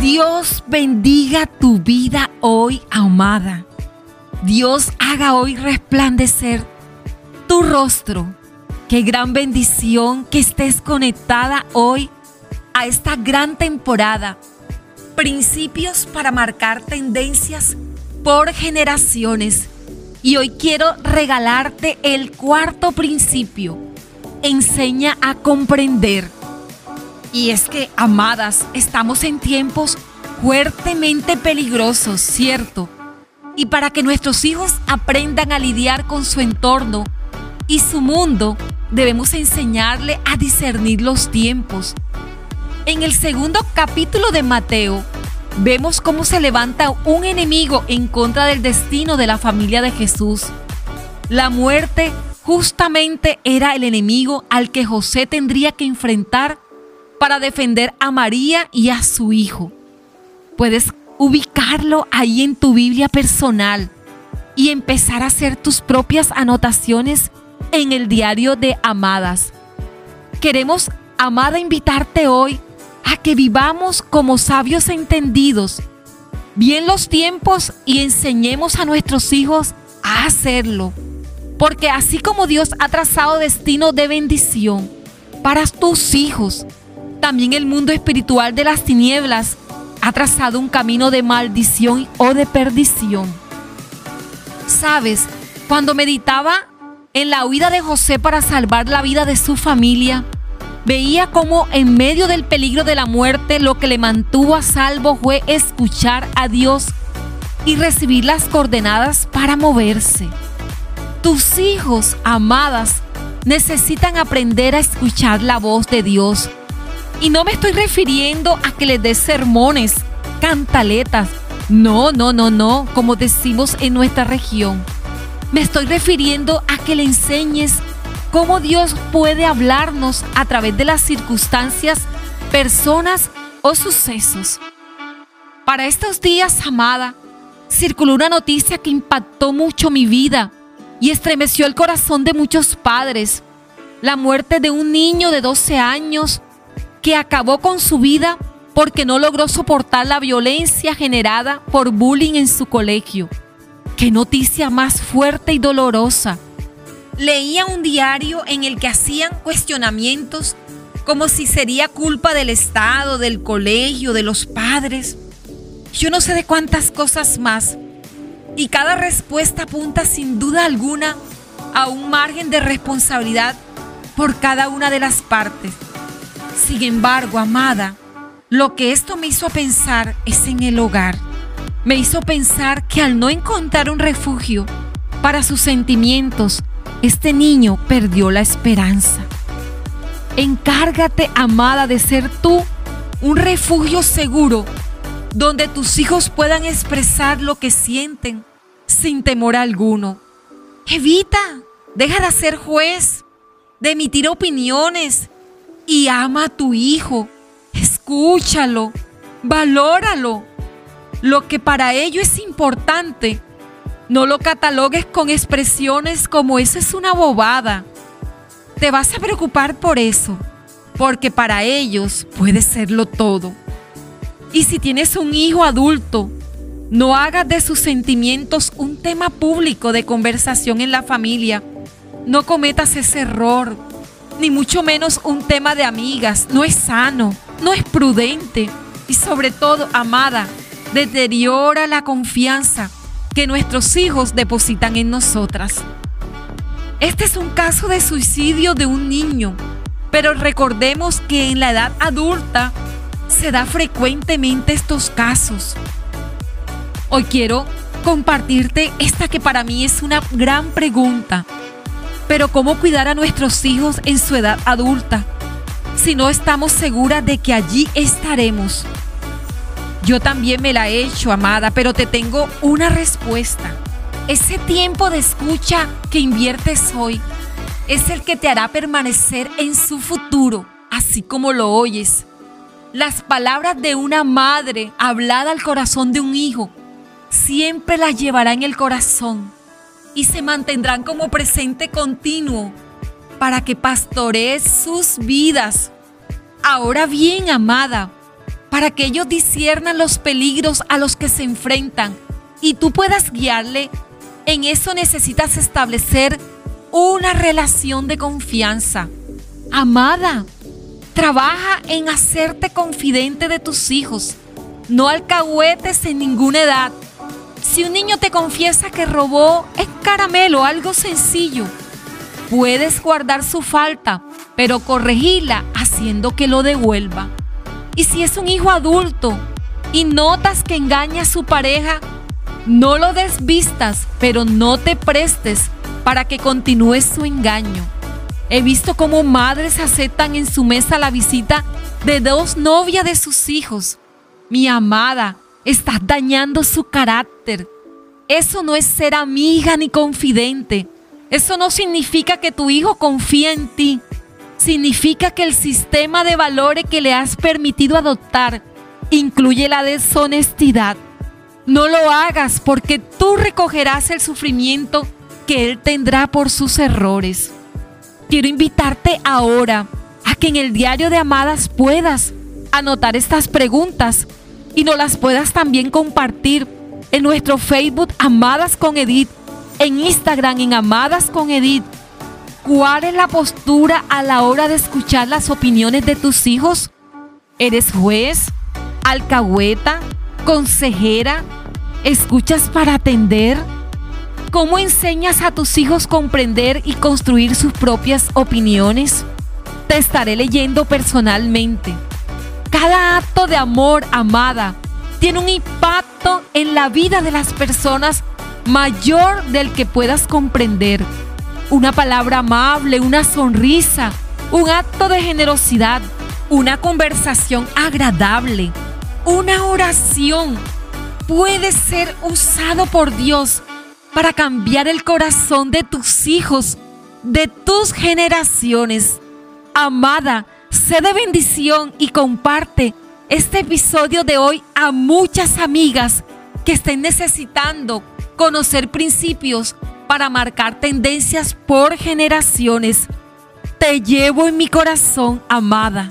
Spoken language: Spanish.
Dios bendiga tu vida hoy, amada. Dios haga hoy resplandecer tu rostro. Qué gran bendición que estés conectada hoy a esta gran temporada. Principios para marcar tendencias por generaciones. Y hoy quiero regalarte el cuarto principio. Enseña a comprender. Y es que, amadas, estamos en tiempos fuertemente peligrosos, ¿cierto? Y para que nuestros hijos aprendan a lidiar con su entorno y su mundo, debemos enseñarle a discernir los tiempos. En el segundo capítulo de Mateo, vemos cómo se levanta un enemigo en contra del destino de la familia de Jesús. La muerte justamente era el enemigo al que José tendría que enfrentar para defender a María y a su hijo. Puedes ubicarlo ahí en tu Biblia personal y empezar a hacer tus propias anotaciones en el diario de Amadas. Queremos, Amada, invitarte hoy a que vivamos como sabios entendidos, bien los tiempos y enseñemos a nuestros hijos a hacerlo. Porque así como Dios ha trazado destino de bendición para tus hijos, también el mundo espiritual de las tinieblas ha trazado un camino de maldición o de perdición. Sabes, cuando meditaba en la huida de José para salvar la vida de su familia, veía cómo en medio del peligro de la muerte lo que le mantuvo a salvo fue escuchar a Dios y recibir las coordenadas para moverse. Tus hijos, amadas, necesitan aprender a escuchar la voz de Dios y no me estoy refiriendo a que les des sermones, cantaletas. No, no, no, no, como decimos en nuestra región. Me estoy refiriendo a que le enseñes cómo Dios puede hablarnos a través de las circunstancias, personas o sucesos. Para estos días, amada, circuló una noticia que impactó mucho mi vida y estremeció el corazón de muchos padres. La muerte de un niño de 12 años que acabó con su vida porque no logró soportar la violencia generada por bullying en su colegio. Qué noticia más fuerte y dolorosa. Leía un diario en el que hacían cuestionamientos como si sería culpa del Estado, del colegio, de los padres. Yo no sé de cuántas cosas más. Y cada respuesta apunta sin duda alguna a un margen de responsabilidad por cada una de las partes. Sin embargo, amada, lo que esto me hizo pensar es en el hogar. Me hizo pensar que al no encontrar un refugio para sus sentimientos, este niño perdió la esperanza. Encárgate, amada, de ser tú un refugio seguro donde tus hijos puedan expresar lo que sienten sin temor alguno. Evita, deja de ser juez, de emitir opiniones y ama a tu hijo. Escúchalo, valóralo. Lo que para ello es importante, no lo catalogues con expresiones como eso es una bobada. Te vas a preocupar por eso, porque para ellos puede serlo todo. Y si tienes un hijo adulto, no hagas de sus sentimientos un tema público de conversación en la familia. No cometas ese error ni mucho menos un tema de amigas. No es sano, no es prudente y sobre todo, amada, deteriora la confianza que nuestros hijos depositan en nosotras. Este es un caso de suicidio de un niño, pero recordemos que en la edad adulta se da frecuentemente estos casos. Hoy quiero compartirte esta que para mí es una gran pregunta. Pero ¿cómo cuidar a nuestros hijos en su edad adulta si no estamos seguras de que allí estaremos? Yo también me la he hecho, amada, pero te tengo una respuesta. Ese tiempo de escucha que inviertes hoy es el que te hará permanecer en su futuro, así como lo oyes. Las palabras de una madre hablada al corazón de un hijo siempre las llevará en el corazón y se mantendrán como presente continuo para que pastorees sus vidas. Ahora bien, amada, para que ellos disiernan los peligros a los que se enfrentan y tú puedas guiarle, en eso necesitas establecer una relación de confianza. Amada, trabaja en hacerte confidente de tus hijos. No alcahuetes en ninguna edad. Si un niño te confiesa que robó es caramelo, algo sencillo, puedes guardar su falta, pero corregirla haciendo que lo devuelva. Y si es un hijo adulto y notas que engaña a su pareja, no lo desvistas, pero no te prestes para que continúe su engaño. He visto cómo madres aceptan en su mesa la visita de dos novias de sus hijos. Mi amada, estás dañando su carácter. Eso no es ser amiga ni confidente. Eso no significa que tu hijo confía en ti. Significa que el sistema de valores que le has permitido adoptar incluye la deshonestidad. No lo hagas porque tú recogerás el sufrimiento que Él tendrá por sus errores. Quiero invitarte ahora a que en el diario de Amadas puedas anotar estas preguntas y no las puedas también compartir en nuestro Facebook Amadas con Edith, en Instagram en Amadas con Edith. ¿Cuál es la postura a la hora de escuchar las opiniones de tus hijos? ¿Eres juez? ¿Alcahueta? ¿Consejera? ¿Escuchas para atender? ¿Cómo enseñas a tus hijos comprender y construir sus propias opiniones? Te estaré leyendo personalmente. Cada acto de amor, amada, tiene un impacto en la vida de las personas mayor del que puedas comprender. Una palabra amable, una sonrisa, un acto de generosidad, una conversación agradable, una oración puede ser usado por Dios para cambiar el corazón de tus hijos, de tus generaciones. Amada, sé de bendición y comparte este episodio de hoy a muchas amigas que estén necesitando conocer principios para marcar tendencias por generaciones. Te llevo en mi corazón, amada.